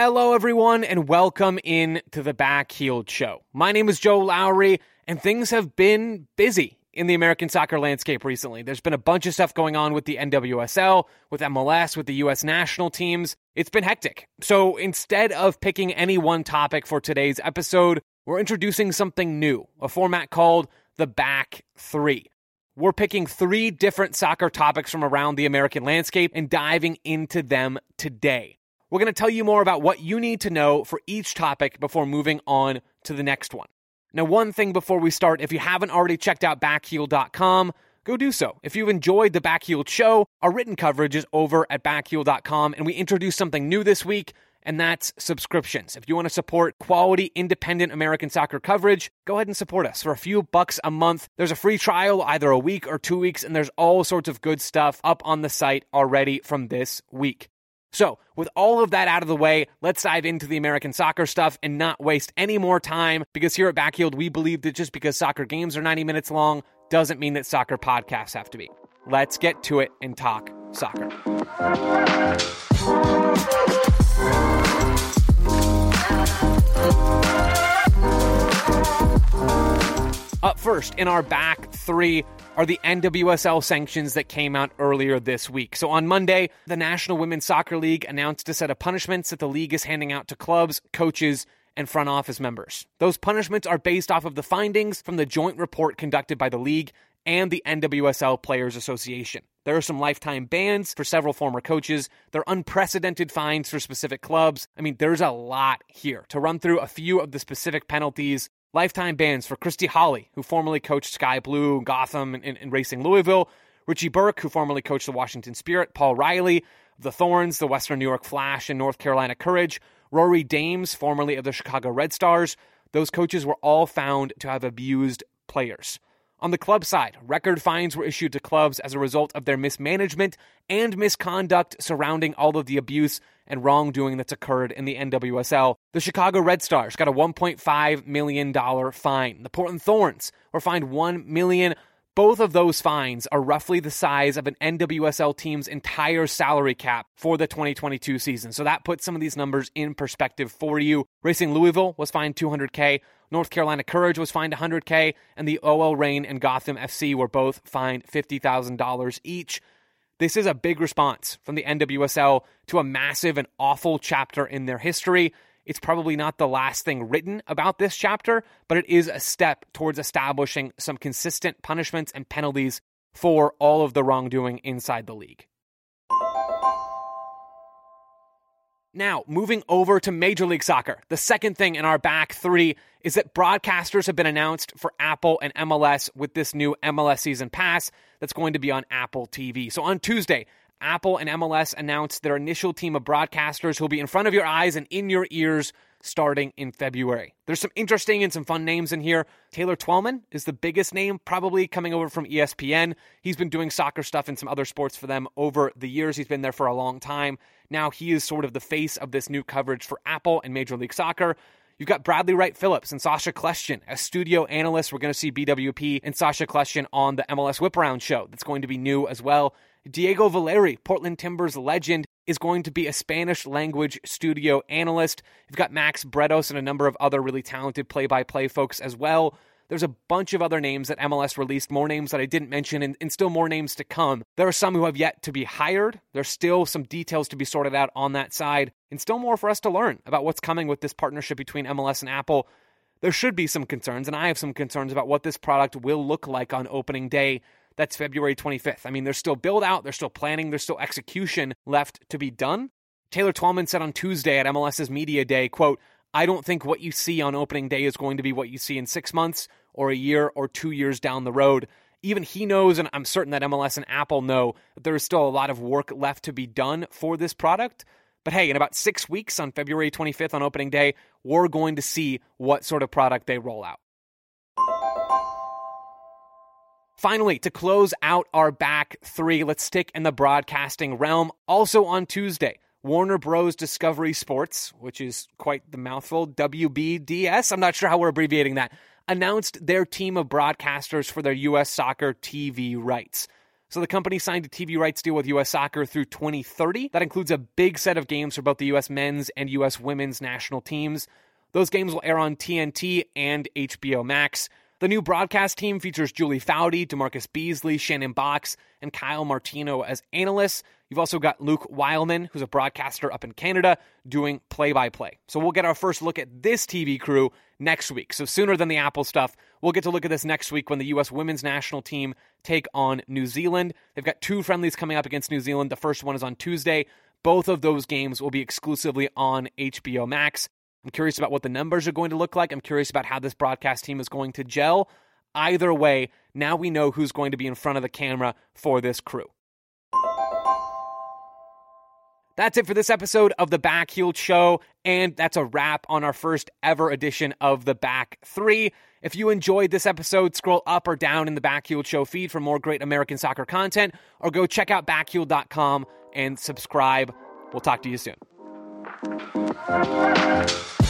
Hello, everyone, and welcome in to the Back Backheeled Show. My name is Joe Lowry, and things have been busy in the American soccer landscape recently. There's been a bunch of stuff going on with the NWSL, with MLS, with the U.S. national teams. It's been hectic. So instead of picking any one topic for today's episode, we're introducing something new, a format called the Back Three. We're picking three different soccer topics from around the American landscape and diving into them today. We're going to tell you more about what you need to know for each topic before moving on to the next one. Now, one thing before we start, if you haven't already checked out backheeled.com, go do so. If you've enjoyed the Backheeled show, our written coverage is over at backheeled.com, and we introduced something new this week, and that's subscriptions. If you want to support quality, independent American soccer coverage, go ahead and support us for a few bucks a month. There's a free trial, either a week or two weeks, and there's all sorts of good stuff up on the site already from this week. So, with all of that out of the way, let's dive into the American soccer stuff and not waste any more time because here at Backheeled, we believe that just because soccer games are 90 minutes long doesn't mean that soccer podcasts have to be. Let's get to it and talk soccer. Up first in our back three are the NWSL sanctions that came out earlier this week. So on Monday, the National Women's Soccer League announced a set of punishments that the league is handing out to clubs, coaches, and front office members. Those punishments are based off of the findings from the joint report conducted by the league and the NWSL Players Association. There are some lifetime bans for several former coaches. There are unprecedented fines for specific clubs. I mean, there's a lot here. To run through a few of the specific penalties, Lifetime bans for Christy Holly, who formerly coached Sky Blue, Gotham, and, and Racing Louisville. Richie Burke, who formerly coached the Washington Spirit. Paul Riley, the Thorns, the Western New York Flash, and North Carolina Courage. Rory Dames, formerly of the Chicago Red Stars. Those coaches were all found to have abused players. On the club side, record fines were issued to clubs as a result of their mismanagement and misconduct surrounding all of the abuse and wrongdoing that's occurred in the NWSL. The Chicago Red Stars got a $1.5 million fine. The Portland Thorns were fined $1 million. Both of those fines are roughly the size of an NWSL team's entire salary cap for the 2022 season. So that puts some of these numbers in perspective for you. Racing Louisville was fined 200K. North Carolina Courage was fined 100K, and the OL Reign and Gotham FC were both fined $50,000 each. This is a big response from the NWSL to a massive and awful chapter in their history. It's probably not the last thing written about this chapter, but it is a step towards establishing some consistent punishments and penalties for all of the wrongdoing inside the league. Now, moving over to Major League Soccer, the second thing in our back three is that broadcasters have been announced for Apple and MLS with this new MLS season pass that's going to be on Apple TV. So on Tuesday, Apple and MLS announced their initial team of broadcasters who'll be in front of your eyes and in your ears starting in February. There's some interesting and some fun names in here. Taylor Twellman is the biggest name, probably coming over from ESPN. He's been doing soccer stuff and some other sports for them over the years. He's been there for a long time. Now he is sort of the face of this new coverage for Apple and Major League Soccer. You've got Bradley Wright Phillips and Sacha Kljestan as studio analysts. We're going to see BWP and Sacha Kljestan on the MLS Whip Around show. That's going to be new as well. Diego Valeri, Portland Timbers legend, is going to be a Spanish language studio analyst. You've got Max Bretos and a number of other really talented play by play folks as well. There's a bunch of other names that MLS released, more names that I didn't mention, and, and, still more names to come. There are some who have yet to be hired. There's still some details to be sorted out on that side, and still more for us to learn about what's coming with this partnership between MLS and Apple. There should be some concerns, and I have some concerns about what this product will look like on opening day. That's February 25th. I mean, there's still build out, there's still planning, there's still execution left to be done. Taylor Twellman said on Tuesday at MLS's Media Day, quote, I don't think what you see on opening day is going to be what you see in six months or a year or two years down the road. Even he knows, and I'm certain that MLS and Apple know, that there is still a lot of work left to be done for this product. But hey, in about six weeks on February 25th on opening day, we're going to see what sort of product they roll out. Finally, to close out our back three, let's stick in the broadcasting realm. Also on Tuesday, Warner Bros. Discovery Sports, which is quite the mouthful, WBDS, I'm not sure how we're abbreviating that, announced their team of broadcasters for their U.S. soccer TV rights. So the company signed a TV rights deal with US Soccer through 2030. That includes a big set of games for both the US men's and US women's national teams. Those games will air on TNT and HBO Max. The new broadcast team features Julie Foudy, DaMarcus Beasley, Shannon Boxx, and Kyle Martino as analysts. You've also got Luke Wileman, who's a broadcaster up in Canada, doing play by play. So we'll get our first look at this TV crew next week. So sooner than the Apple stuff, we'll get to look at this next week when the U.S. women's national team take on New Zealand. They've got two friendlies coming up against New Zealand. The first one is on Tuesday. Both of those games will be exclusively on HBO Max. I'm curious about what the numbers are going to look like. I'm curious about how this broadcast team is going to gel. Either way, now we know who's going to be in front of the camera for this crew. That's it for this episode of the Backheeled Show, and that's a wrap on our first ever edition of the Back Three. If you enjoyed this episode, scroll up or down in the Backheeled Show feed for more great American soccer content, or go check out backheeled.com and subscribe. We'll talk to you soon. Thank you.